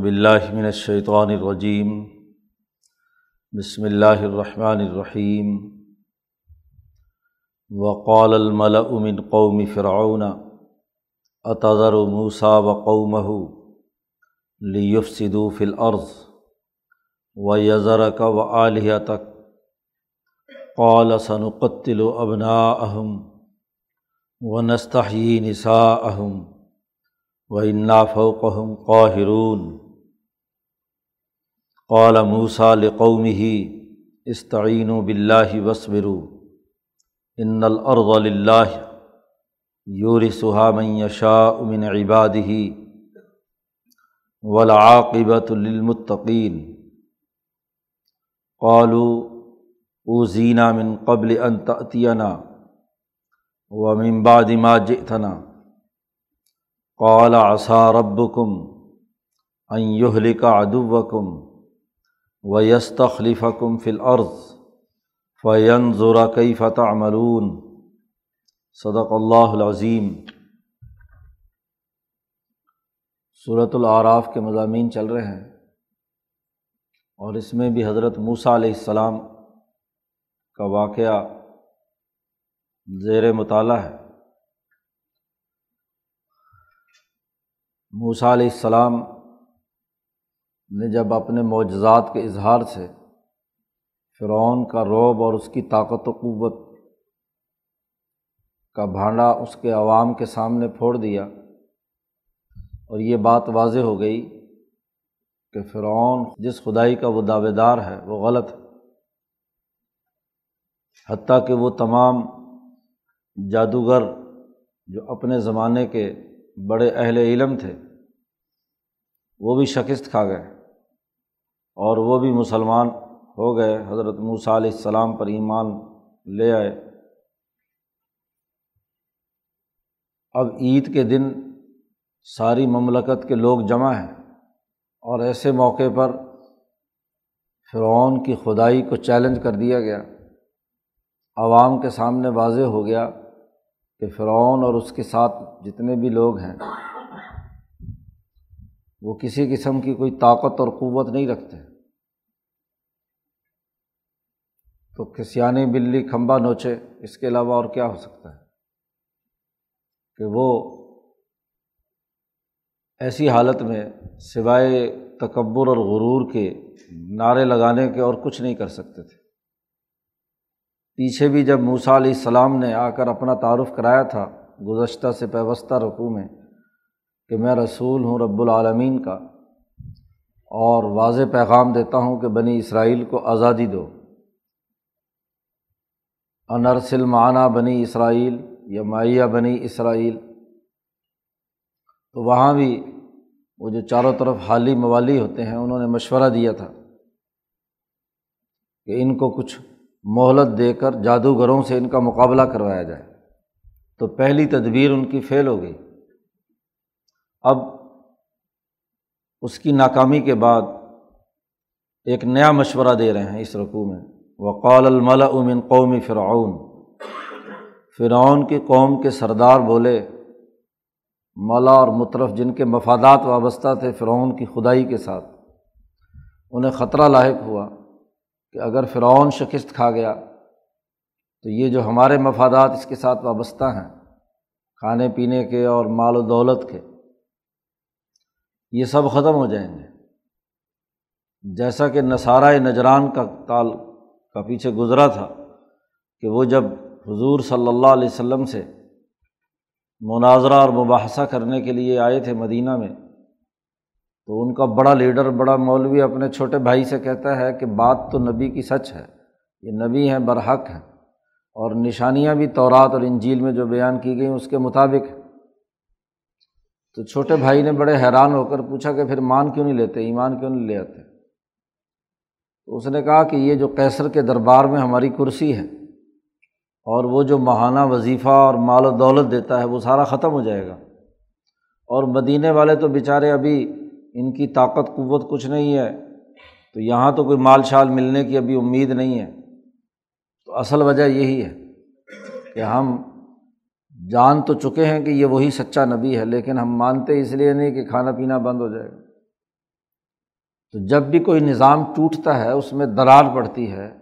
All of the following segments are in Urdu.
باللہ من الشیطان الرجیم۔ بسم اللہ الرحمن الرحیم۔ وقال الملأ من قوم فرعون اتذر موسیٰ وقومہ لیفسدوا فی الارض ویذرک وآلہتک قال، سنقتل ابناءہم ونستحیی نساءہم و فوقہم قاہرون قال موسیٰ لقومه استعینوا باللہ وصبروا ان الارض للہ یورثها من یشاء من عباده والعاقبة للمتقین قالوا اوزینا من قبل ان تأتینا ومن بعد ما جئتنا۔ قال عصا رب کم این کا ادو کم و یس کم فلعرض فین ذرا کئی فتح مرون صدق اللہ العظیم صورت العراف کے مضامین چل رہے ہیں اور اس میں بھی حضرت موسیٰ علیہ السلام کا واقعہ زیر مطالعہ ہے۔ موسیٰ علیہ السلام نے جب اپنے معجزات کے اظہار سے فرعون کا روب اور اس کی طاقت و قوت کا بھانڈا اس کے عوام کے سامنے پھوڑ دیا اور یہ بات واضح ہو گئی کہ فرعون جس خدائی کا وہ دعوے دار ہے، وہ غلط ہے۔ حتیٰ کہ وہ تمام جادوگر جو اپنے زمانے کے بڑے اہل علم تھے وہ بھی شکست کھا گئے اور وہ بھی مسلمان ہو گئے، حضرت موسیٰ علیہ السلام پر ایمان لے آئے۔ اب عید کے دن ساری مملکت کے لوگ جمع ہیں اور ایسے موقع پر فرعون کی خدائی کو چیلنج کر دیا گیا۔ عوام کے سامنے واضح ہو گیا کہ فرعون اور اس کے ساتھ جتنے بھی لوگ ہیں وہ کسی قسم کی کوئی طاقت اور قوت نہیں رکھتے۔ تو کسیانی بلی کھمبا نوچے، اس کے علاوہ اور کیا ہو سکتا ہے؟ کہ وہ ایسی حالت میں سوائے تکبر اور غرور کے نعرے لگانے کے اور کچھ نہیں کر سکتے تھے۔ پیچھے بھی جب موسا علیہ السلام نے آ کر اپنا تعارف کرایا تھا، گزشتہ سے پیوستہ رقوع میں کہ میں رسول ہوں رب العالمین کا اور واضح پیغام دیتا ہوں کہ بنی اسرائیل کو آزادی دو۔ انرسل معنیٰ بنی اسرائیل یا مائیہ بنی اسرائیل۔ تو وہاں بھی وہ جو چاروں طرف حالی موالی ہوتے ہیں، انہوں نے مشورہ دیا تھا کہ ان کو کچھ مہلت دے کر جادوگروں سے ان کا مقابلہ کروایا جائے۔ تو پہلی تدبیر ان کی فیل ہو گئی۔ اب اس کی ناکامی کے بعد ایک نیا مشورہ دے رہے ہیں اس رقوع میں۔ وقال الملا امن قومی فرعون۔ فرعون کی قوم کے سردار بولے، ملا اور مطرف جن کے مفادات وابستہ تھے فرعون کی خدائی کے ساتھ، انہیں خطرہ لاحق ہوا کہ اگر فرعون شکست کھا گیا تو یہ جو ہمارے مفادات اس کے ساتھ وابستہ ہیں، کھانے پینے کے اور مال و دولت کے یہ سب ختم ہو جائیں گے۔ جیسا کہ نصارۂ نجران کا تال کا پیچھے گزرا تھا کہ وہ جب حضور صلی اللہ علیہ وسلم سے مناظرہ اور مباحثہ کرنے کے لیے آئے تھے مدینہ میں، تو ان کا بڑا لیڈر، بڑا مولوی اپنے چھوٹے بھائی سے کہتا ہے کہ بات تو نبی کی سچ ہے، یہ نبی ہیں، برحق ہیں۔ اور نشانیاں بھی تورات اور انجیل میں جو بیان کی گئیں، اس کے مطابق تو چھوٹے بھائی نے بڑے حیران ہو کر پوچھا کہ پھر مان کیوں نہیں لیتے؟ ایمان کیوں نہیں لے آتے؟ تو اس نے کہا کہ یہ جو کیسر کے دربار میں ہماری کرسی ہے اور وہ جو ماہانہ وظیفہ اور مال و دولت دیتا ہے، وہ سارا ختم ہو جائے گا۔ اور مدینے والے تو بیچارے ابھی ان کی طاقت، قوت کچھ نہیں ہے۔ تو یہاں تو کوئی مال شال ملنے کی ابھی امید نہیں ہے۔ تو اصل وجہ یہی ہے کہ ہم جان تو چکے ہیں کہ یہ وہی سچا نبی ہے، لیکن ہم مانتے اس لیے نہیں کہ کھانا پینا بند ہو جائے گا۔ تو جب بھی کوئی نظام ٹوٹتا ہے، اس میں درار پڑتی ہے،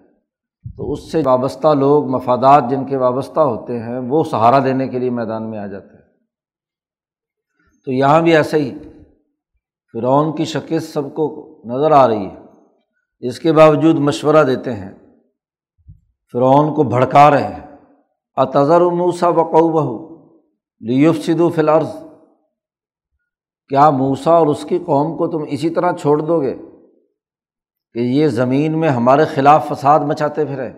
تو اس سے وابستہ لوگ، مفادات جن کے وابستہ ہوتے ہیں، وہ سہارا دینے کے لیے میدان میں آ جاتے ہیں۔ تو یہاں بھی ایسے ہی فرعون کی شکست سب کو نظر آ رہی ہے۔ اس کے باوجود مشورہ دیتے ہیں۔ فرعون کو بھڑکا رہے ہیں۔ اتظر موسا بقو بہو لیف سدو فلارض کیا موسا اور اس کی قوم کو تم اسی طرح چھوڑ دو گے کہ یہ زمین میں ہمارے خلاف فساد مچاتے پھرے؟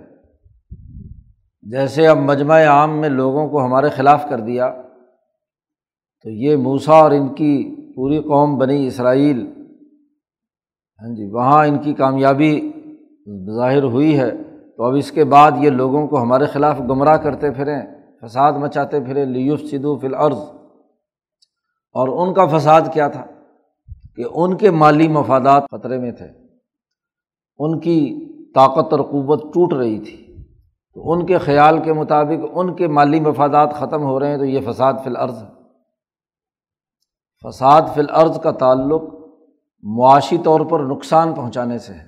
جیسے اب مجمع عام میں لوگوں کو ہمارے خلاف کر دیا، تو یہ موسا اور ان کی پوری قوم بنی اسرائیل۔ ہاں جی وہاں ان کی کامیابی ظاہر ہوئی ہے۔ تو اب اس کے بعد یہ لوگوں کو ہمارے خلاف گمراہ کرتے پھریں، فساد مچاتے پھرے لیوف سدو فل عرض اور ان کا فساد کیا تھا؟ کہ ان کے مالی مفادات خطرے میں تھے۔ ان کی طاقت اور قوت ٹوٹ رہی تھی۔ تو ان کے خیال کے مطابق ان کے مالی مفادات ختم ہو رہے ہیں، تو یہ فساد فی العرض ہے فساد فی العرض کا تعلق معاشی طور پر نقصان پہنچانے سے ہے۔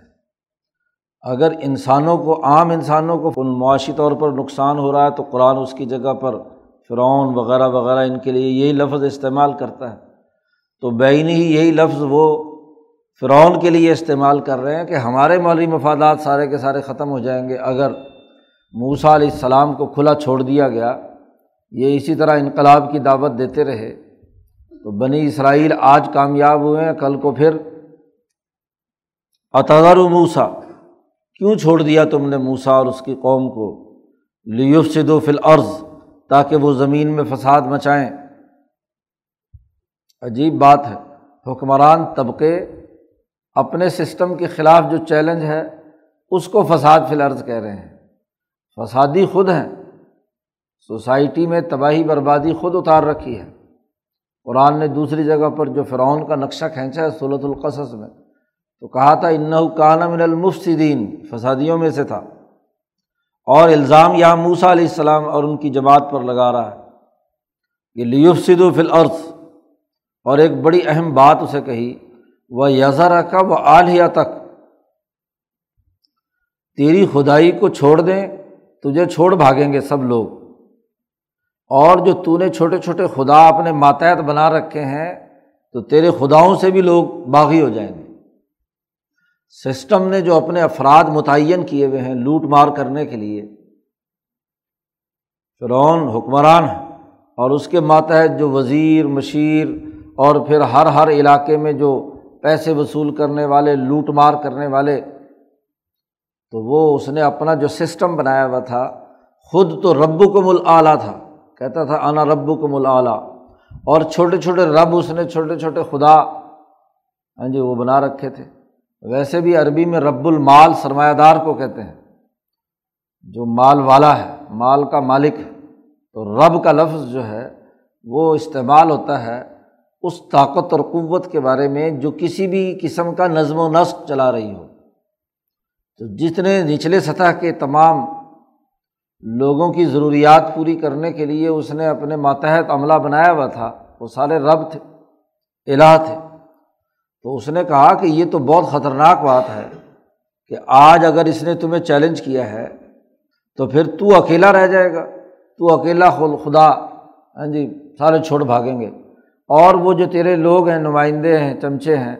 اگر انسانوں کو، عام انسانوں کو ان معاشی طور پر نقصان ہو رہا ہے تو قرآن اس کی جگہ پر فرعون وغیرہ وغیرہ ان کے لیے یہی لفظ استعمال کرتا ہے۔ تو بین ہی یہی لفظ وہ فرعون کے لیے استعمال کر رہے ہیں کہ ہمارے مالی مفادات سارے کے سارے ختم ہو جائیں گے۔ اگر موسا علیہ السلام کو کھلا چھوڑ دیا گیا، یہ اسی طرح انقلاب کی دعوت دیتے رہے۔ تو بنی اسرائیل آج کامیاب ہوئے ہیں، کل کو پھر اطغر موسا کیوں چھوڑ دیا تم نے موسا اور اس کی قوم کو؟ لیوف سے دو فل عرض تاکہ وہ زمین میں فساد مچائیں۔ عجیب بات ہے۔ حکمران طبقے اپنے سسٹم کے خلاف جو چیلنج ہے، اس کو فساد فی العرض کہہ رہے ہیں۔ فسادی خود ہیں۔ سوسائٹی میں تباہی بربادی خود اتار رکھی ہے۔ قرآن نے دوسری جگہ پر جو فرعون کا نقشہ کھینچا ہے صولت القصص میں۔ تو کہا تھا ان سسٹم نے جو اپنے افراد متعین کیے ہوئے ہیں لوٹ مار کرنے کے لیے، فرعون حکمران ہے اور اس کے ماتحت جو وزیر، مشیر اور پھر ہر ہر علاقے میں جو پیسے وصول کرنے والے، لوٹ مار کرنے والے، تو وہ اس نے اپنا جو سسٹم بنایا ہوا تھا، خود تو رب کو مل تھا، کہتا تھا انا رب کو ملا اور چھوٹے چھوٹے رب اس نے چھوٹے چھوٹے خدا ہاں جی وہ بنا رکھے تھے۔ ویسے بھی عربی میں رب المال سرمایہ دار کو کہتے ہیں۔ جو مال والا ہے، مال کا مالک ہے، تو رب کا لفظ جو ہے، وہ استعمال ہوتا ہے اس طاقت اور قوت کے بارے میں جو کسی بھی قسم کا نظم و نسق چلا رہی ہو۔ تو جتنے نچلے سطح کے تمام لوگوں کی ضروریات پوری کرنے کے لیے اس نے اپنے ماتحت عملہ بنایا ہوا تھا، وہ سارے رب تھے، الہ تھے۔ تو اس نے کہا کہ یہ تو بہت خطرناک بات ہے کہ آج اگر اس نے تمہیں چیلنج کیا ہے تو پھر تو اکیلا رہ جائے گا، تو اکیلا خدا ہاں جی سارے چھوڑ بھاگیں گے۔ اور وہ جو تیرے لوگ ہیں، نمائندے ہیں، چمچے ہیں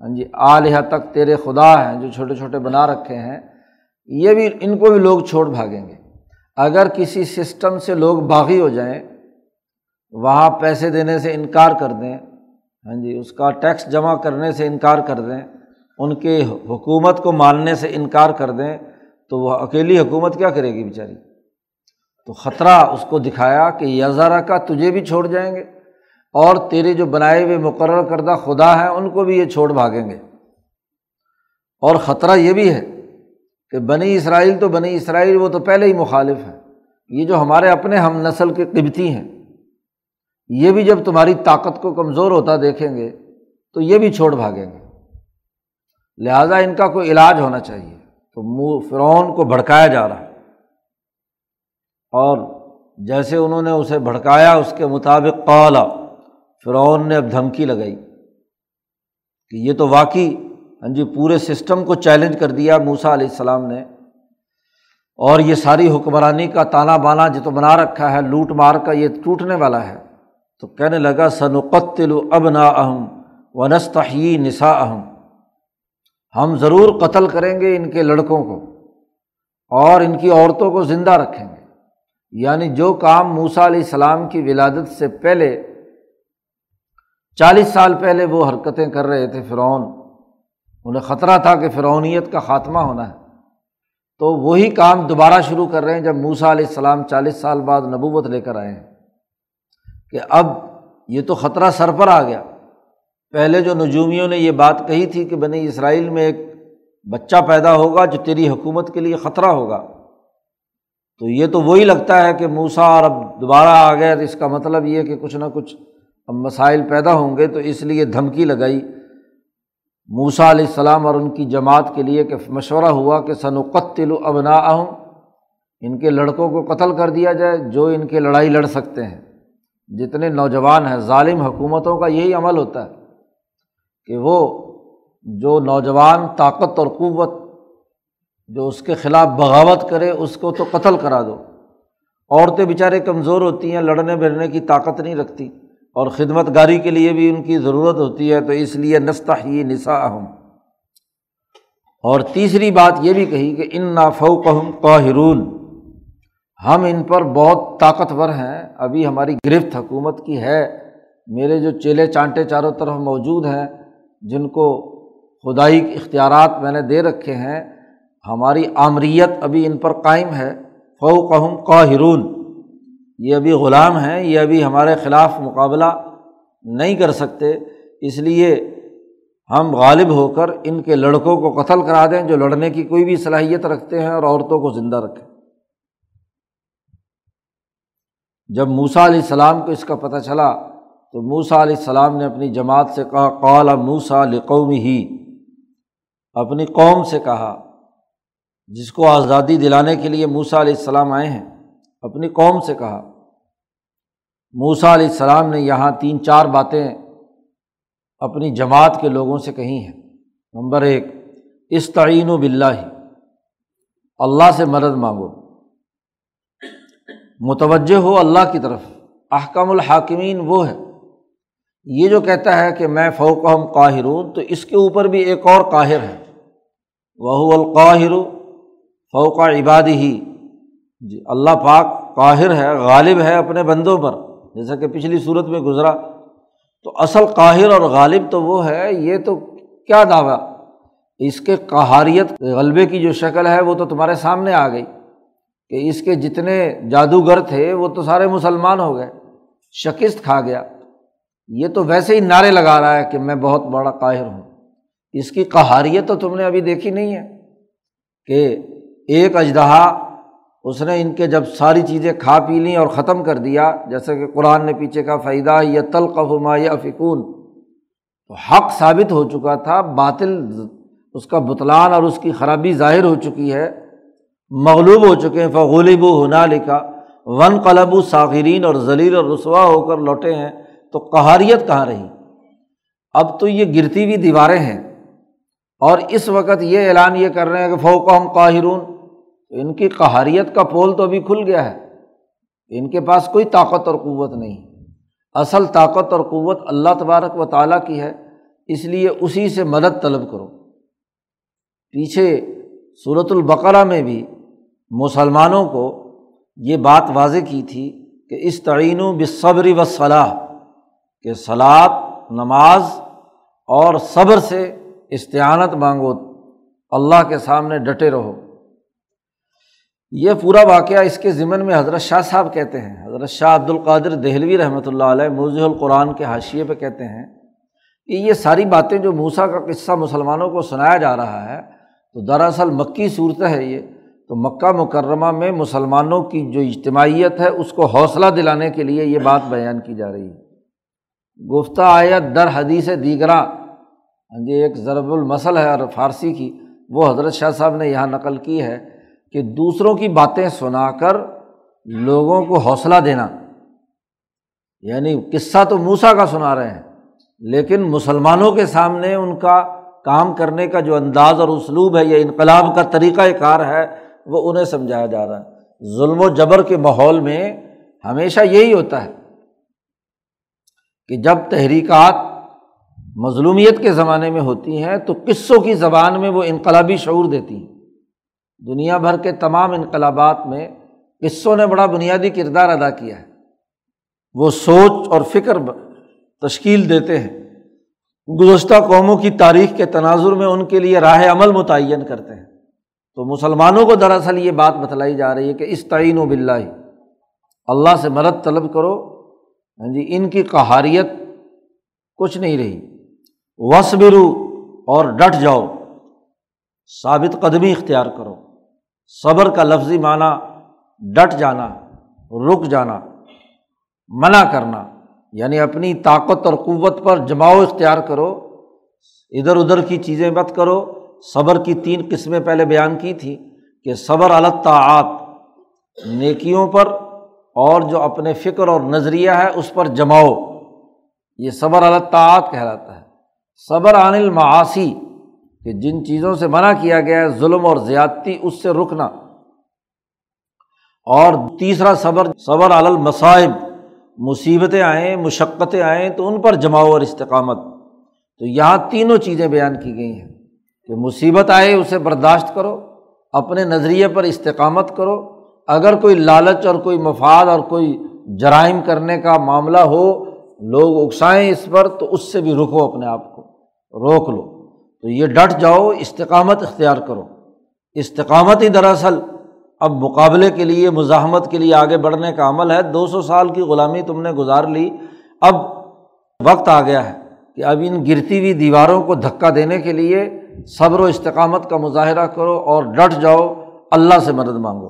ہاں جی آلیہ تک تیرے خدا ہیں جو چھوٹے چھوٹے بنا رکھے ہیں، یہ بھی ان کو بھی لوگ چھوڑ بھاگیں گے۔ اگر کسی سسٹم سے لوگ باغی ہو جائیں، وہاں پیسے دینے سے انکار کر دیں ہاں جی اس کا ٹیکس جمع کرنے سے انکار کر دیں، ان کے حکومت کو ماننے سے انکار کر دیں، تو وہ اکیلی حکومت کیا کرے گی بیچاری؟ تو خطرہ اس کو دکھایا کہ یزارہ کا تجھے بھی چھوڑ جائیں گے، اور تیرے جو بنائے ہوئے مقرر کردہ خدا ہیں، ان کو بھی یہ چھوڑ بھاگیں گے۔ اور خطرہ یہ بھی ہے کہ بنی اسرائیل تو بنی اسرائیل وہ تو پہلے ہی مخالف ہے یہ جو ہمارے اپنے ہم نسل کے قبتی ہیں یہ بھی جب تمہاری طاقت کو کمزور ہوتا دیکھیں گے تو یہ بھی چھوڑ بھاگیں گے۔ لہٰذا ان کا کوئی علاج ہونا چاہیے۔ تو منہ فرعون کو بھڑکایا جا رہا ہے۔ اور جیسے انہوں نے اسے بھڑکایا، اس کے مطابق قالا فرعون نے اب دھمکی لگائی کہ یہ تو واقعی ہاں جی پورے سسٹم کو چیلنج کر دیا موسا علیہ السلام نے۔ اور یہ ساری حکمرانی کا تانا بانا جو تو بنا رکھا ہے، لوٹ مار کا، یہ ٹوٹنے والا ہے۔ تو کہنے لگا، سنقتل اب نا اہم ونستحی نسا اہم ہم ضرور قتل کریں گے ان کے لڑکوں کو اور ان کی عورتوں کو زندہ رکھیں گے۔ یعنی جو کام موسا علیہ السلام کی ولادت سے پہلے، چالیس سال پہلے وہ حرکتیں کر رہے تھے فرعون، انہیں خطرہ تھا کہ فرعونیت کا خاتمہ ہونا ہے۔ تو وہی کام دوبارہ شروع کر رہے ہیں جب موسا علیہ السلام چالیس سال بعد نبوت لے کر آئے ہیں۔ کہ اب یہ تو خطرہ سر پر آ گیا۔ پہلے جو نجومیوں نے یہ بات کہی تھی کہ بنی اسرائیل میں ایک بچہ پیدا ہوگا جو تیری حکومت کے لیے خطرہ ہوگا، تو یہ تو وہی لگتا ہے کہ موسا اور اب دوبارہ آ گئے تو اس کا مطلب یہ کہ کچھ نہ کچھ اب مسائل پیدا ہوں گے، تو اس لیے دھمکی لگائی۔ موسا علیہ السلام اور ان کی جماعت کے لیے کہ مشورہ ہوا کہ سنقتل ابنا ان کے لڑکوں کو قتل کر دیا جائے، جو ان کے لڑائی لڑ سکتے ہیں۔ جتنے نوجوان ہیں، ظالم حکومتوں کا یہی عمل ہوتا ہے کہ وہ جو نوجوان طاقت اور قوت جو اس کے خلاف بغاوت کرے، اس کو تو قتل کرا دو۔ عورتیں بیچارے کمزور ہوتی ہیں، لڑنے بھرنے کی طاقت نہیں رکھتی اور خدمت گاری کے لیے بھی ان کی ضرورت ہوتی ہے، تو اس لیے نستا ہی نسا اہم اور تیسری بات یہ بھی کہی کہ ان نافو قہم قاہرون ہم ان پر بہت طاقتور ہیں، ابھی ہماری گرفت حکومت کی ہے۔ میرے جو چیلے چانٹے چاروں طرف موجود ہیں، جن کو خدائی اختیارات میں نے دے رکھے ہیں، ہماری آمریت ابھی ان پر قائم ہے۔ فو قہم قاہرون۔ یہ ابھی غلام ہیں، یہ ابھی ہمارے خلاف مقابلہ نہیں کر سکتے۔ اس لیے ہم غالب ہو کر ان کے لڑکوں کو قتل کرا دیں، جو لڑنے کی کوئی بھی صلاحیت رکھتے ہیں اور عورتوں کو زندہ رکھیں۔ جب موسا علیہ السلام کو اس کا پتہ چلا تو موسا علیہ السلام نے اپنی جماعت سے کہا، قال موسا لقوم ہی، اپنی قوم سے کہا، جس کو آزادی دلانے کے لیے موسا علیہ السلام آئے ہیں، اپنی قوم سے کہا۔ موسا علیہ السلام نے یہاں تین چار باتیں اپنی جماعت کے لوگوں سے کہی ہیں۔ نمبر ایک استعین و بلّہ اللہ سے مدد مانگو۔ متوجہ ہو اللہ کی طرف۔ احکم الحاکمین وہ ہے یہ جو کہتا ہے کہ میں فوقہم قاہرون، تو اس کے اوپر بھی ایک اور قاہر ہے۔ وہ القاہر فوق عبادی ہی جی اللہ پاک قاہر ہے، غالب ہے اپنے بندوں پر، جیسا کہ پچھلی صورت میں گزرا۔ تو اصل قاہر اور غالب تو وہ ہے، یہ تو کیا دعویٰ؟ اس کے قہاریت، غلبے کی جو شکل ہے، وہ تو تمہارے سامنے آ گئی۔ کہ اس کے جتنے جادوگر تھے وہ تو سارے مسلمان ہو گئے، شکست کھا گیا۔ یہ تو ویسے ہی نعرے لگا رہا ہے کہ میں بہت بڑا قاہر ہوں۔ اس کی قہاریت تو تم نے ابھی دیکھی نہیں ہے کہ ایک اجدہا، اس نے ان کے جب ساری چیزیں کھا پی لیں اور ختم کر دیا، جیسے کہ قرآن نے پیچھے کا فائدہ، یا تلقف ما یا فکون تو حق ثابت ہو چکا تھا، باطل، اس کا بتلان اور اس کی خرابی ظاہر ہو چکی ہے۔ مغلوب ہو چکے ہیں۔ فغولب و حنا لکھا ون قلب و ساخرین اور ذلیل اور رسوا ہو کر لوٹے ہیں۔ تو قہاریت کہاں رہی؟ اب تو یہ گرتی ہوئی دیواریں ہیں۔ اور اس وقت یہ اعلان یہ کر رہے ہیں کہ فوق ہم قاہرون ان کی قہاریت کا پول تو ابھی کھل گیا ہے۔ ان کے پاس کوئی طاقت اور قوت نہیں۔ اصل طاقت اور قوت اللہ تبارک و تعالیٰ کی ہے۔ اس لیے اسی سے مدد طلب کرو۔ پیچھے صورت البقرہ میں بھی مسلمانوں کو یہ بات واضح کی تھی کہ اس تعین و بصبری و صلاح کہ سلاد نماز اور صبر سے استعانت مانگو، اللہ کے سامنے ڈٹے رہو۔ یہ پورا واقعہ اس کے ذمن میں حضرت شاہ صاحب کہتے ہیں۔ حضرت شاہ عبد القادر دہلوی رحمۃ اللہ علیہ موضوع القرآن کے حاشیے پہ کہتے ہیں کہ یہ ساری باتیں جو موسا کا قصہ مسلمانوں کو سنایا جا رہا ہے، تو دراصل مکی صورت ہے یہ۔ تو مکہ مکرمہ میں مسلمانوں کی جو اجتماعیت ہے، اس کو حوصلہ دلانے کے لیے یہ بات بیان کی جا رہی ہے۔ گفتہ آیت در حدیث دیگراں ہاں جی ایک ضرب المسل ہے اور فارسی کی، وہ حضرت شاہ صاحب نے یہاں نقل کی ہے کہ دوسروں کی باتیں سنا کر لوگوں کو حوصلہ دینا یعنی قصہ تو موسا کا سنا رہے ہیں، لیکن مسلمانوں کے سامنے ان کا کام کرنے کا جو انداز اور اسلوب ہے، یا انقلاب کا طریقۂ کار ہے وہ انہیں سمجھایا جا رہا ہے۔ ظلم و جبر کے ماحول میں ہمیشہ یہی ہوتا ہے کہ جب تحریکات مظلومیت کے زمانے میں ہوتی ہیں تو قصوں کی زبان میں وہ انقلابی شعور دیتی ہیں۔ دنیا بھر کے تمام انقلابات میں قصوں نے بڑا بنیادی کردار ادا کیا ہے۔ وہ سوچ اور فکر تشکیل دیتے ہیں۔ گزشتہ قوموں کی تاریخ کے تناظر میں ان کے لیے راہ عمل متعین کرتے ہیں۔ تو مسلمانوں کو دراصل یہ بات بتلائی جا رہی ہے کہ اس تعین و بلّہ اللہ سے مدد طلب کرو۔ ہاں جی ان کی کہاریت کچھ نہیں رہی۔ وصبرو اور ڈٹ جاؤ۔ ثابت قدمی اختیار کرو۔ صبر کا لفظی معنی ڈٹ جانا، رک جانا، منع کرنا۔ یعنی اپنی طاقت اور قوت پر جماؤ اختیار کرو۔ ادھر ادھر کی چیزیں مت کرو۔ صبر کی تین قسمیں پہلے بیان کی تھیں کہ صبر الطاعت نیکیوں پر اور جو اپنے فکر اور نظریہ ہے اس پر جماؤ۔ یہ صبر الطاعت کہلاتا ہے۔ صبر عن المعاصی، کہ جن چیزوں سے منع کیا گیا ہے، ظلم اور زیادتی، اس سے رکنا۔ اور تیسرا صبر صبر المصائب۔ مصیبتیں آئیں، مشقتیں آئیں، تو ان پر جماؤ اور استقامت۔ تو یہاں تینوں چیزیں بیان کی گئی ہیں۔ کہ مصیبت آئے اسے برداشت کرو، اپنے نظریے پر استقامت کرو۔ اگر کوئی لالچ اور کوئی مفاد اور کوئی جرائم کرنے کا معاملہ ہو، لوگ اکسائیں اس پر، تو اس سے بھی رکو اپنے آپ کو، روک لو۔ تو یہ ڈٹ جاؤ، استقامت اختیار کرو۔ استقامت ہی دراصل اب مقابلے کے لیے، مزاحمت کے لیے آگے بڑھنے کا عمل ہے۔ دو سو سال کی غلامی تم نے گزار لی۔ اب وقت آ گیا ہے کہ اب ان گرتی ہوئی دیواروں کو دھکا دینے کے لیے صبر و استقامت کا مظاہرہ کرو اور ڈٹ جاؤ، اللہ سے مدد مانگو۔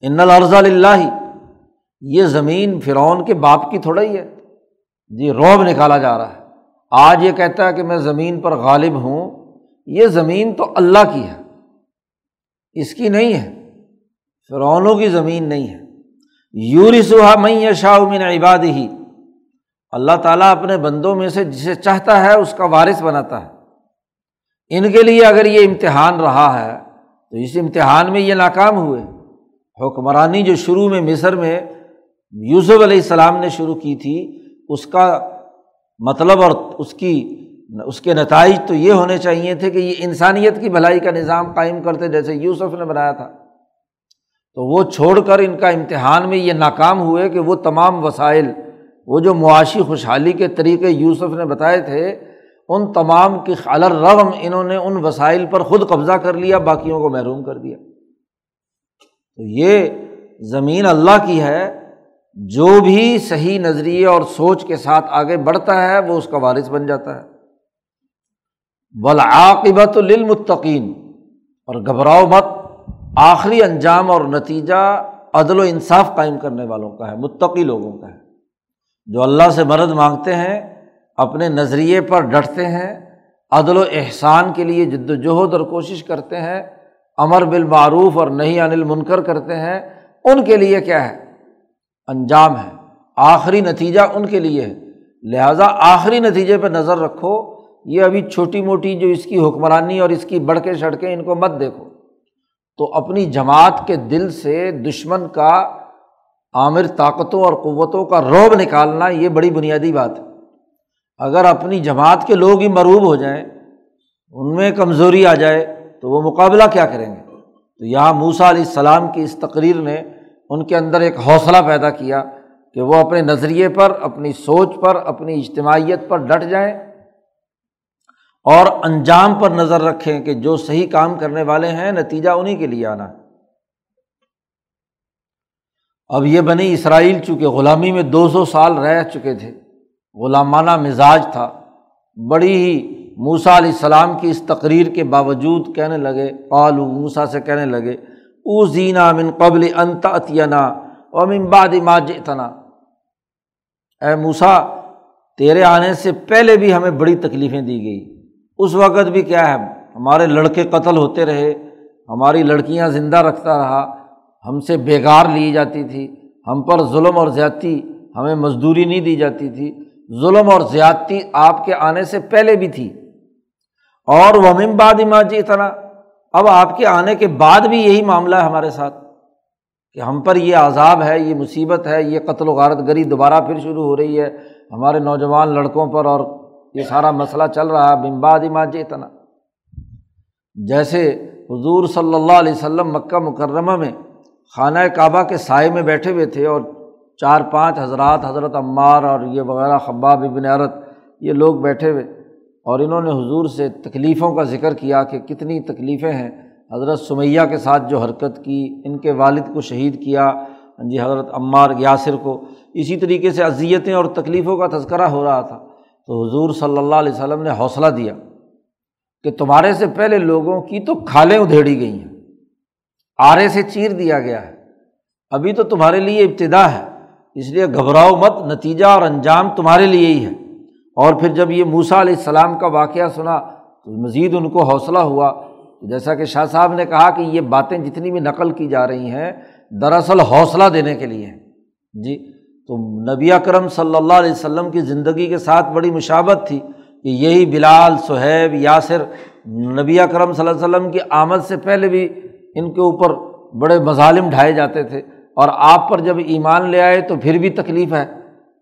ان الرض اللہ یہ زمین فرعون کے باپ کی تھوڑا ہی ہے۔ جی روب نکالا جا رہا ہے۔ آج یہ کہتا ہے کہ میں زمین پر غالب ہوں۔ یہ زمین تو اللہ کی ہے۔ اس کی نہیں ہے۔ فرعونوں کی زمین نہیں ہے۔ یوری سہا میں شاہ من عباد ہی اللہ تعالیٰ اپنے بندوں میں سے جسے چاہتا ہے، اس کا وارث بناتا ہے۔ ان کے لیے اگر یہ امتحان رہا ہے، تو اس امتحان میں یہ ناکام ہوئے۔ حکمرانی جو شروع میں مصر میں یوسف علیہ السلام نے شروع کی تھی، اس کا مطلب اور اس کی، اس کے نتائج تو یہ ہونے چاہیے تھے کہ یہ انسانیت کی بھلائی کا نظام قائم کرتے جیسے یوسف نے بنایا تھا۔ تو وہ چھوڑ کر ان کا امتحان میں یہ ناکام ہوئے کہ وہ تمام وسائل، وہ جو معاشی خوشحالی کے طریقے یوسف نے بتائے تھے ان تمام کی خالر رغم انہوں نے ان وسائل پر خود قبضہ کر لیا، باقیوں کو محروم کر دیا۔ تو یہ زمین اللہ کی ہے، جو بھی صحیح نظریے اور سوچ کے ساتھ آگے بڑھتا ہے، وہ اس کا وارث بن جاتا ہے۔ بلاقبت للمتقین اور گھبراؤ مت، آخری انجام اور نتیجہ عدل و انصاف قائم کرنے والوں کا ہے، متقی لوگوں کا ہے۔ جو اللہ سے مرد مانگتے ہیں اپنے نظریے پر ڈٹتے ہیں، عدل و احسان کے لیے جد وجہد اور کوشش کرتے ہیں، امر بالمعروف اور نہیں انل منکر کرتے ہیں، ان کے لیے کیا ہے؟ انجام ہے۔ آخری نتیجہ ان کے لیے ہے۔ لہٰذا آخری نتیجے پہ نظر رکھو، یہ ابھی چھوٹی موٹی جو اس کی حکمرانی اور اس کی بڑکیں سڑکیں ان کو مت دیکھو۔ تو اپنی جماعت کے دل سے دشمن کا، عامر طاقتوں اور قوتوں کا روب نکالنا، یہ بڑی بنیادی بات ہے۔ اگر اپنی جماعت کے لوگ ہی مروب ہو جائیں، ان میں کمزوری آ جائے، تو وہ مقابلہ کیا کریں گے؟ تو یہاں موسا علیہ السلام کی اس تقریر نے ان کے اندر ایک حوصلہ پیدا کیا کہ وہ اپنے نظریے پر، اپنی سوچ پر، اپنی اجتماعیت پر ڈٹ جائیں اور انجام پر نظر رکھیں کہ جو صحیح کام کرنے والے ہیں، نتیجہ انہیں کے لیے آنا۔ ہے اب یہ بنی اسرائیل چونکہ غلامی میں دو سو سال رہ چکے تھے غلامانہ مزاج تھا۔ بڑی ہی موسا علیہ السلام کی اس تقریر کے باوجود کہنے لگے قالو موسا سے کہنے لگے او زینا من قبل انت عطینہ امن باد ماجنا اے موسا تیرے آنے سے پہلے بھی ہمیں بڑی تکلیفیں دی گئی۔ اس وقت بھی کیا ہے، ہمارے لڑکے قتل ہوتے رہے، ہماری لڑکیاں زندہ رکھتا رہا، ہم سے بےگار لی جاتی تھی، ہم پر ظلم اور زیادتی ہمیں مزدوری نہیں دی جاتی تھی۔ ظلم اور زیادتی آپ کے آنے سے پہلے بھی تھی۔ اور ومم باد ماجی اتنا اب آپ کے آنے کے بعد بھی یہی معاملہ ہے ہمارے ساتھ کہ ہم پر یہ عذاب ہے، یہ مصیبت ہے، یہ قتل و غارت گری دوبارہ پھر شروع ہو رہی ہے ہمارے نوجوان لڑکوں پر اور یہ سارا مسئلہ چل رہا ہے۔ بمباد ماجی اتنا جیسے حضور صلی اللہ علیہ وسلم مکہ مکرمہ میں خانہ کعبہ کے سائے میں بیٹھے ہوئے تھے اور چار پانچ حضرات، حضرت عمار اور یہ وغیرہ، خباب ابن عرت، یہ لوگ بیٹھے ہوئے اور انہوں نے حضور سے تکلیفوں کا ذکر کیا کہ کتنی تکلیفیں ہیں۔ حضرت سمیہ کے ساتھ جو حرکت کی، ان کے والد کو شہید کیا ہاں جی حضرت عمار یاسر کو۔ اسی طریقے سے اذیتیں اور تکلیفوں کا تذکرہ ہو رہا تھا۔ تو حضور صلی اللہ علیہ وسلم نے حوصلہ دیا کہ تمہارے سے پہلے لوگوں کی تو کھالیں ادھیڑی گئی ہیں، آرے سے چیر دیا گیا ہے۔ ابھی تو تمہارے لیے ابتدا ہے۔ اس لیے گھبراؤ مت، نتیجہ اور انجام تمہارے لیے ہی ہے۔ اور پھر جب یہ موسا علیہ السلام کا واقعہ سنا تو مزید ان کو حوصلہ ہوا۔ جیسا کہ شاہ صاحب نے کہا کہ یہ باتیں جتنی بھی نقل کی جا رہی ہیں، دراصل حوصلہ دینے کے لیے ہیں۔ جی تو نبی اکرم صلی اللہ علیہ وسلم کی زندگی کے ساتھ بڑی مشابت تھی کہ یہی بلال صہیب یاسر نبی اکرم صلی اللہ علیہ وسلم کی آمد سے پہلے بھی ان کے اوپر بڑے مظالم ڈھائے جاتے تھے۔ اور آپ پر جب ایمان لے آئے تو پھر بھی تکلیف ہے۔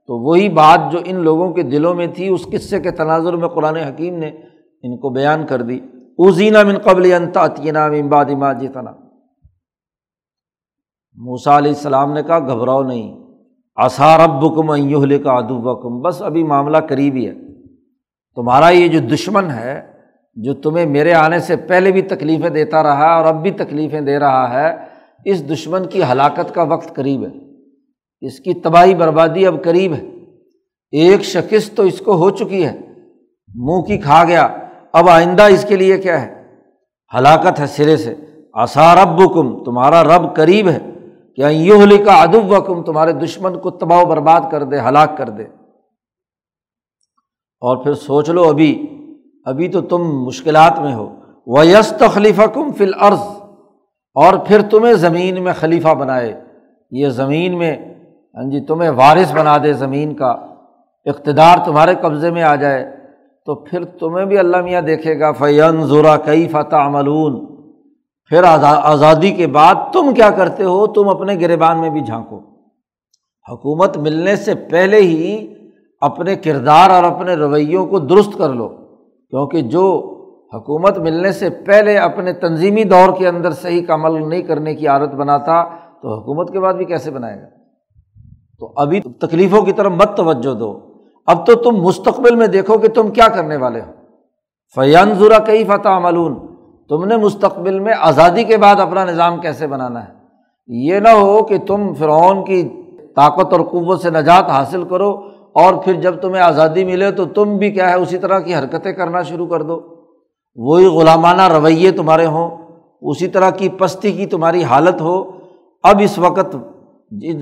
تو وہی بات جو ان لوگوں کے دلوں میں تھی، اس قصے کے تناظر میں قرآن حکیم نے ان کو بیان کر دی۔ ازینہ من قبل انتعینہ امباد ما جتنا موسا علیہ السلام نے کہا، گھبراؤ نہیں۔ آثار اب بکم ایوہل کا ادو بکم بس ابھی معاملہ قریب ہی ہے۔ تمہارا یہ جو دشمن ہے، جو تمہیں میرے آنے سے پہلے بھی تکلیفیں دیتا رہا اور اب بھی تکلیفیں دے رہا ہے اس دشمن کی ہلاکت کا وقت قریب ہے۔ اس کی تباہی بربادی اب قریب ہے۔ ایک شکست تو اس کو ہو چکی ہے۔ منہ کی کھا گیا۔ اب آئندہ اس کے لیے کیا ہے؟ ہلاکت ہے سرے سے۔ آثار رب کم تمہارا رب قریب ہے۔ کیا یوں لکھا کا ادب کم تمہارے دشمن کو تباہ و برباد کر دے، ہلاک کر دے۔ اور پھر سوچ لو ابھی۔ ابھی تو تم مشکلات میں ہو۔ ویست خلیفہ کم فل عرض اور پھر تمہیں زمین میں خلیفہ بنائے۔ یہ زمین میں ہاں جی تمہیں وارث بنا دے زمین کا۔ اقتدار تمہارے قبضے میں آ جائے۔ تو پھر تمہیں بھی اللہ میاں دیکھے گا۔ فین ذرا کئی فتح ملون پھر آزادی کے بعد تم کیا کرتے ہو؟ تم اپنے گربان میں بھی جھانکو۔ حکومت ملنے سے پہلے ہی اپنے کردار اور اپنے رویوں کو درست کر لو۔ کیونکہ جو حکومت ملنے سے پہلے اپنے تنظیمی دور کے اندر صحیح کا عمل نہیں کرنے کی عادت بناتا تو حکومت کے بعد بھی کیسے بنائے گا؟ تو ابھی تکلیفوں کی طرف مت توجہ دو۔ اب تو تم مستقبل میں دیکھو کہ تم کیا کرنے والے ہو۔ فیان ذرا کئی فتح ملون تم نے مستقبل میں آزادی کے بعد اپنا نظام کیسے بنانا ہے؟ یہ نہ ہو کہ تم فرعون کی طاقت اور قوت سے نجات حاصل کرو اور پھر جب تمہیں آزادی ملے تو تم بھی کیا ہے، اسی طرح کی حرکتیں کرنا شروع کر دو۔ وہی غلامانہ رویے تمہارے ہوں، اسی طرح کی پستی کی تمہاری حالت ہو۔ اب اس وقت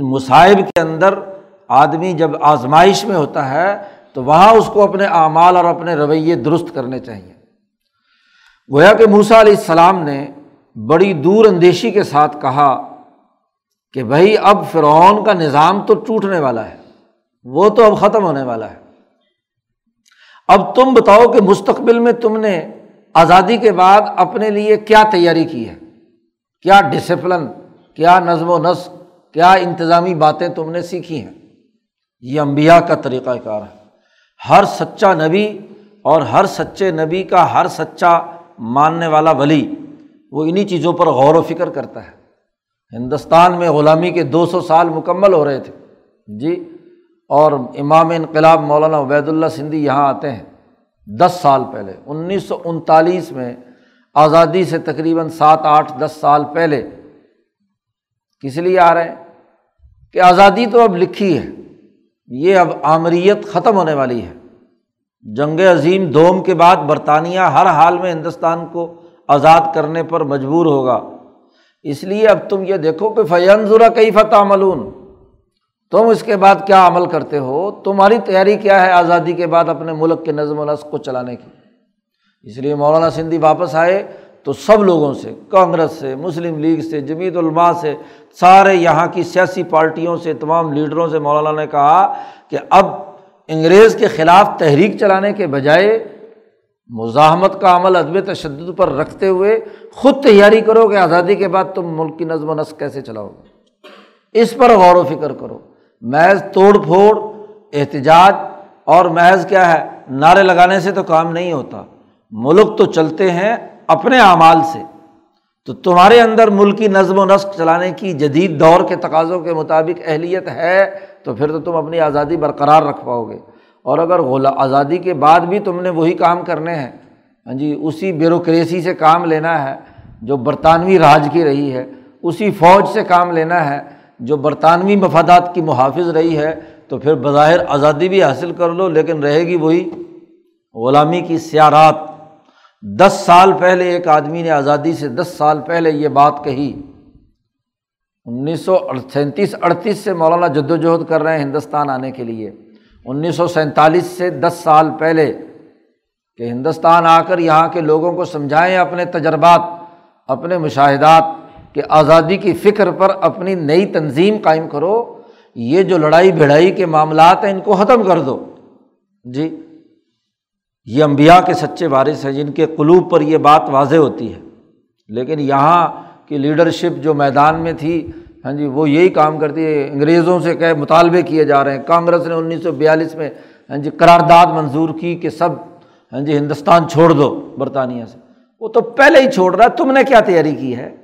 مصائب کے اندر آدمی جب آزمائش میں ہوتا ہے، تو وہاں اس کو اپنے اعمال اور اپنے رویے درست کرنے چاہیے۔ گویا کہ موسا علیہ السلام نے بڑی دور اندیشی کے ساتھ کہا کہ بھائی، اب فرعون کا نظام تو ٹوٹنے والا ہے، وہ تو اب ختم ہونے والا ہے۔ اب تم بتاؤ کہ مستقبل میں تم نے آزادی کے بعد اپنے لیے کیا تیاری کی ہے؟ کیا ڈسپلن کیا نظم و نسق، کیا انتظامی باتیں تم نے سیکھی ہیں؟ یہ امبیا کا طریقۂ کار ہے۔ ہر سچا نبی اور ہر سچے نبی کا ہر سچا ماننے والا ولی وہ انہیں چیزوں پر غور و فکر کرتا ہے۔ ہندوستان میں غلامی کے دو سو سال مکمل ہو رہے تھے۔ جی اور امام انقلاب مولانا عبید اللہ سندھی یہاں آتے ہیں۔ دس سال پہلے، انیس سو انتالیس میں آزادی سے تقریباً سات آٹھ دس سال پہلے کس لیے آ رہے ہیں؟ کہ آزادی تو اب لکھی ہے، یہ ب آمریت ختم ہونے والی ہے۔ جنگ عظیم دوم کے بعد برطانیہ ہر حال میں ہندوستان کو آزاد کرنے پر مجبور ہوگا۔ اس لیے اب تم یہ دیکھو کہ فینظرا کئی فتح ملون تم اس کے بعد کیا عمل کرتے ہو؟ تمہاری تیاری کیا ہے آزادی کے بعد اپنے ملک کے نظم و نسق کو چلانے کی؟ اس لیے مولانا سندھی واپس آئے تو سب لوگوں سے، کانگریس سے، مسلم لیگ سے جمیت علماء سے، سارے یہاں کی سیاسی پارٹیوں سے، تمام لیڈروں سے مولانا نے کہا کہ اب انگریز کے خلاف تحریک چلانے کے بجائے مزاحمت کا عمل ادب تشدد پر رکھتے ہوئے خود تیاری کرو کہ آزادی کے بعد تم ملک کی نظم و نسق کیسے چلاؤ گے؟ اس پر غور و فکر کرو۔ محض توڑ پھوڑ، احتجاج، اور محض کیا ہے، نعرے لگانے سے تو کام نہیں ہوتا۔ ملک تو چلتے ہیں اپنے اعمال سے۔ تو تمہارے اندر ملکی نظم و نسق چلانے کی جدید دور کے تقاضوں کے مطابق اہلیت ہے، تو پھر تو تم اپنی آزادی برقرار رکھ پاؤ گے۔ اور اگر غلا آزادی کے بعد بھی تم نے وہی کام کرنے ہیں ہاں جی اسی بیوروکریسی سے کام لینا ہے جو برطانوی راج کی رہی ہے، اسی فوج سے کام لینا ہے جو برطانوی مفادات کی محافظ رہی ہے، تو پھر بظاہر آزادی بھی حاصل کر لو، لیکن رہے گی وہی غلامی کی سیارات۔ دس سال پہلے ایک آدمی نے آزادی سے دس سال پہلے یہ بات کہی۔ انیس سو سینتیس، اڑتیس سے مولانا جد وجہد کر رہے ہیں ہندوستان آنے کے لیے۔ انیس سو سینتالیس سے دس سال پہلے کہ ہندوستان آ کر یہاں کے لوگوں کو سمجھائیں اپنے تجربات، اپنے مشاہدات۔ کہ آزادی کی فکر پر اپنی نئی تنظیم قائم کرو، یہ جو لڑائی بھڑائی کے معاملات ہیں، ان کو ختم کر دو۔ جی یہ امبیا کے سچے وارث ہیں، جن کے قلوب پر یہ بات واضح ہوتی ہے۔ لیکن یہاں کی لیڈرشپ جو میدان میں تھی ہاں جی وہ یہی کام کرتی ہے۔ انگریزوں سے کہ مطالبے کیے جا رہے ہیں۔ کانگریس نے انیس سو بیالیس میں ہاں جی قرارداد منظور کی کہ سب ہاں جی ہندوستان چھوڑ دو برطانیہ سے۔ وہ تو پہلے ہی چھوڑ رہا ہے۔ تم نے کیا تیاری کی ہے؟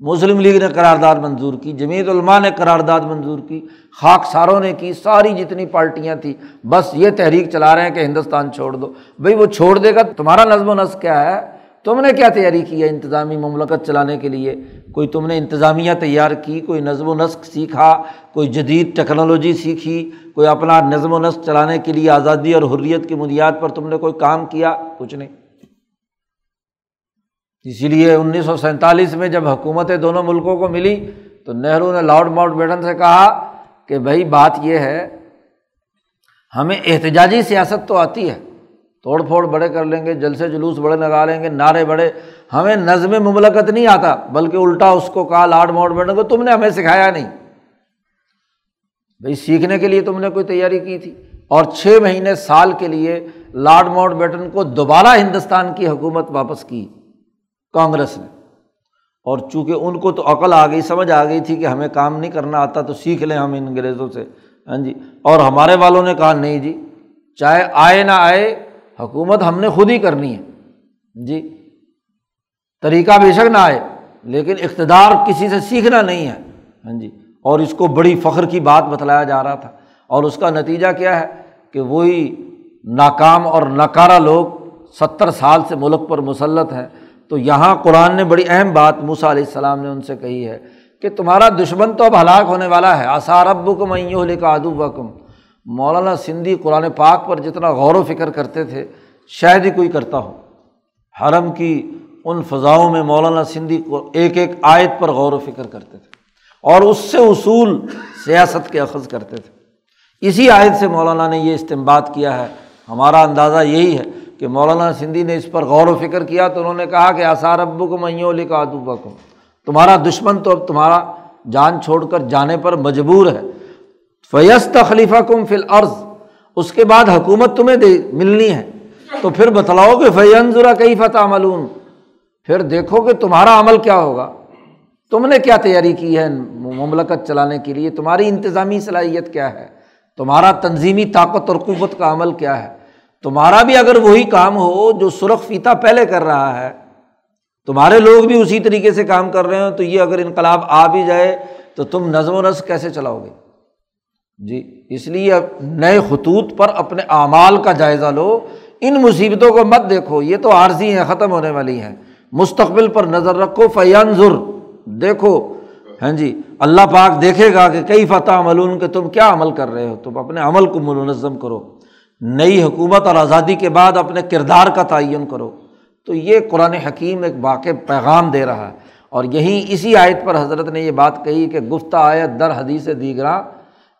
مسلم لیگ نے قرارداد منظور کی جمیعت علماء نے قرارداد منظور کی، خاک ساروں نے کی، ساری جتنی پارٹیاں تھیں، بس یہ تحریک چلا رہے ہیں کہ ہندوستان چھوڑ دو۔ بھائی وہ چھوڑ دے گا تمہارا نظم و نسق کیا ہے؟ تم نے کیا تیاری کی ہے انتظامی مملکت چلانے کے لیے؟ کوئی تم نے انتظامیہ تیار کی، کوئی نظم و نسق سیکھا، کوئی جدید ٹیکنالوجی سیکھی، کوئی اپنا نظم و نسق چلانے کے لیے آزادی اور حریت کی بنیاد پر تم نے کوئی کام کیا؟ کچھ نہیں۔ اسی لیے انیس سو سینتالیس میں جب حکومتیں دونوں ملکوں کو ملی تو نہرو نے لارڈ ماؤنٹ بیٹن سے کہا کہ بھائی بات یہ ہے، ہمیں احتجاجی سیاست تو آتی ہے، توڑ پھوڑ بڑے کر لیں گے، جلسے جلوس بڑے لگا لیں گے، نعرے بڑے۔ ہمیں نظم مملکت نہیں آتا، بلکہ الٹا اس کو کہا، لارڈ ماؤنٹ بیٹن کو تم نے ہمیں سکھایا نہیں۔ بھائی سیکھنے کے لیے تم نے کوئی تیاری کی تھی۔ اور چھ مہینے سال کے لیے لارڈ ماؤنٹ بیٹن کو دوبارہ ہندوستان کی حکومت واپس کی۔ کانگریس نے۔ اور چونکہ ان کو تو عقل آ گئی، سمجھ آ گئی تھی کہ ہمیں کام نہیں کرنا آتا تو سیکھ لیں ہم انگریزوں سے۔ ہاں جی۔ اور ہمارے والوں نے کہا، نہیں جی چاہے آئے نہ آئے، حکومت ہم نے خود ہی کرنی ہے۔ جی۔ طریقہ بے شک نہ آئے، لیکن اقتدار کسی سے سیکھنا نہیں ہے۔ ہاں جی۔ اور اس کو بڑی فخر کی بات بتلایا جا رہا تھا۔ اور اس کا نتیجہ کیا ہے کہ وہی ناکام اور ناکارہ لوگ ستر سال سے ملک پر مسلط ہیں۔ تو یہاں قرآن نے بڑی اہم بات موسا علیہ السلام نے ان سے کہی ہے کہ تمہارا دشمن تو اب ہلاک ہونے والا ہے۔ آثار ابو کم لے کا ادو بکم مولانا سندھی قرآن پاک پر جتنا غور و فکر کرتے تھے، شاید ہی کوئی کرتا ہو۔ حرم کی ان فضاؤں میں مولانا سندھی کو ایک ایک آیت پر غور و فکر کرتے تھے اور اس سے اصول سیاست کے اخذ کرتے تھے۔ اسی آیت سے مولانا نے یہ استعمال کیا ہے۔ ہمارا اندازہ یہی ہے کہ مولانا سندھی نے اس پر غور و فکر کیا تو انہوں نے کہا کہ آثار ابو کو میوں لکھا ادوبا کو تمہارا دشمن تو اب تمہارا جان چھوڑ کر جانے پر مجبور ہے۔ فیص تخلیفہ کم فل عرض اس کے بعد حکومت تمہیں دے ملنی ہے۔ تو پھر بتلاؤ کہ فینظرا کئی فتح ملون پھر دیکھو کہ تمہارا عمل کیا ہوگا۔ تم نے کیا تیاری کی ہے مملکت چلانے کے لیے؟ تمہاری انتظامی صلاحیت کیا ہے؟ تمہارا تنظیمی طاقت اور قوت کا عمل کیا ہے؟ تمہارا بھی اگر وہی کام ہو جو سرخ فیتا پہلے کر رہا ہے، تمہارے لوگ بھی اسی طریقے سے کام کر رہے ہوں، تو یہ اگر انقلاب آ بھی جائے، تو تم نظم و نسق کیسے چلاؤ گے؟ جی اس لیے نئے خطوط پر اپنے اعمال کا جائزہ لو۔ ان مصیبتوں کو مت دیکھو، یہ تو عارضی ہیں، ختم ہونے والی ہیں۔ مستقبل پر نظر رکھو فیانظر دیکھو۔ ہاں جی اللہ پاک دیکھے گا کہ کئی فتح عمل کہ تم کیا عمل کر رہے ہو۔ تم اپنے عمل کو منظم کرو۔ نئی حکومت اور آزادی کے بعد اپنے کردار کا تعین کرو۔ تو یہ قرآن حکیم ایک واقع پیغام دے رہا ہے۔ اور یہیں اسی آیت پر حضرت نے یہ بات کہی کہ گفتہ آیت در حدیث دیگرا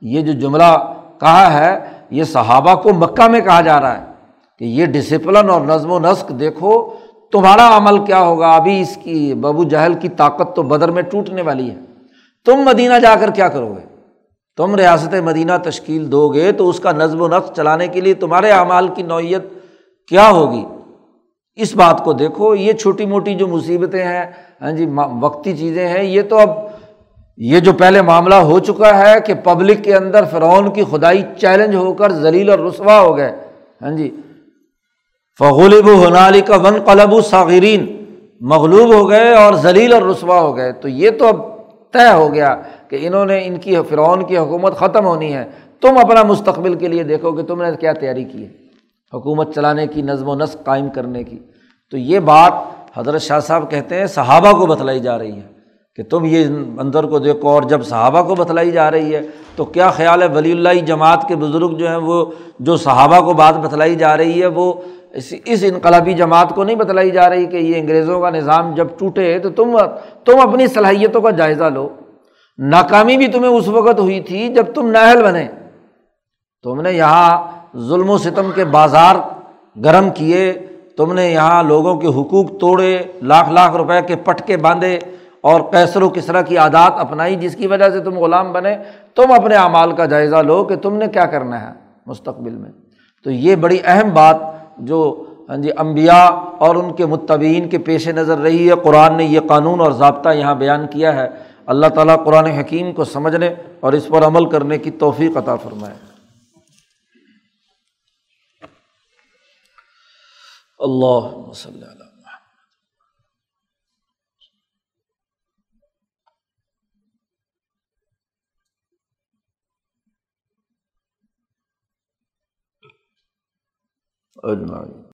یہ جو جملہ کہا ہے، یہ صحابہ کو مکہ میں کہا جا رہا ہے کہ یہ ڈسپلن اور نظم و نسق دیکھو، تمہارا عمل کیا ہوگا؟ ابھی اس کی ببو جہل کی طاقت تو بدر میں ٹوٹنے والی ہے۔ تم مدینہ جا کر کیا کرو گے؟ تم ریاست مدینہ تشکیل دو گے تو اس کا نظم و نقص چلانے کے لیے تمہارے اعمال کی نوعیت کیا ہوگی؟ اس بات کو دیکھو، یہ چھوٹی موٹی جو مصیبتیں ہیں ہاں جی وقتی چیزیں ہیں، یہ تو اب یہ جو پہلے معاملہ ہو چکا ہے کہ پبلک کے اندر فرعون کی خدائی چیلنج ہو کر ذلیل اور رسوا ہو گئے ہاں جی۔ فغلب حنالی کا ون قلب و ساغرین مغلوب ہو گئے اور ذلیل اور رسوا ہو گئے۔ تو یہ تو اب طے ہو گیا کہ انہوں نے ان کی فرعون کی حکومت ختم ہونی ہے۔ تم اپنا مستقبل کے لیے دیکھو کہ تم نے کیا تیاری کی ہے۔ حکومت چلانے کی، نظم و نسق قائم کرنے کی۔ تو یہ بات حضرت شاہ صاحب کہتے ہیں، صحابہ کو بتلائی جا رہی ہے کہ تم یہ اندر کو دیکھو اور جب صحابہ کو بتلائی جا رہی ہے تو کیا خیال ہے ولی اللہ جماعت کے بزرگ جو ہیں وہ، جو صحابہ کو بات بتلائی جا رہی ہے وہ اس اس انقلابی جماعت کو نہیں بتلائی جا رہی کہ یہ انگریزوں کا نظام جب ٹوٹے تو تم تم اپنی صلاحیتوں کا جائزہ لو۔ ناکامی بھی تمہیں اس وقت ہوئی تھی جب تم ناہل بنے۔ تم نے یہاں ظلم و ستم کے بازار گرم کیے۔ تم نے یہاں لوگوں کے حقوق توڑے، لاکھ لاکھ روپے کے پٹکے باندھے اور کیسر و کسرا کی عادات اپنائی جس کی وجہ سے تم غلام بنے۔ تم اپنے اعمال کا جائزہ لو کہ تم نے کیا کرنا ہے مستقبل میں۔ تو یہ بڑی اہم بات جو ہاں جی امبیا اور ان کے متبین کے پیش نظر رہی ہے، قرآن نے یہ قانون اور ضابطہ یہاں بیان کیا ہے۔ اللہ تعالیٰ قرآن حکیم کو سمجھنے اور اس پر عمل کرنے کی توفیق عطا فرمائے۔ اللہ وسلم۔ اجمائی